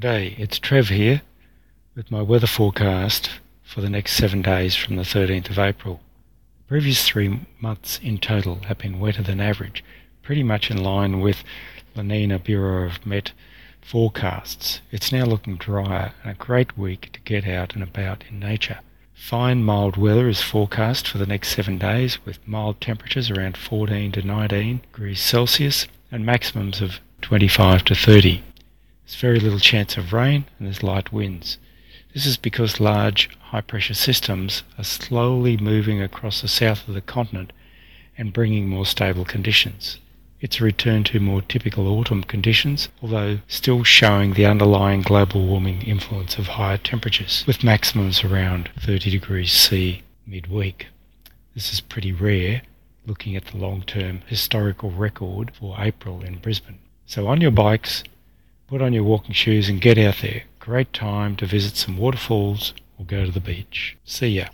G'day, it's Trev here with my weather forecast for the next seven days from the 13th of April. The previous three months in total have been wetter than average, pretty much in line with La Nina Bureau of Met forecasts. It's now looking drier and a great week to get out and about in nature. Fine mild weather is forecast for the next seven days with mild temperatures around 14 to 19 degrees Celsius and maximums of 25 to 30. There's very little chance of rain and there's light winds. This is because large high pressure systems are slowly moving across the south of the continent and bringing more stable conditions. It's a return to more typical autumn conditions, although still showing the underlying global warming influence of higher temperatures, with maximums around 30 degrees C midweek. This is pretty rare looking at the long term historical record for April in Brisbane. So on your bikes, Put on your walking shoes and get out there. Great time to visit some waterfalls or go to the beach. See ya.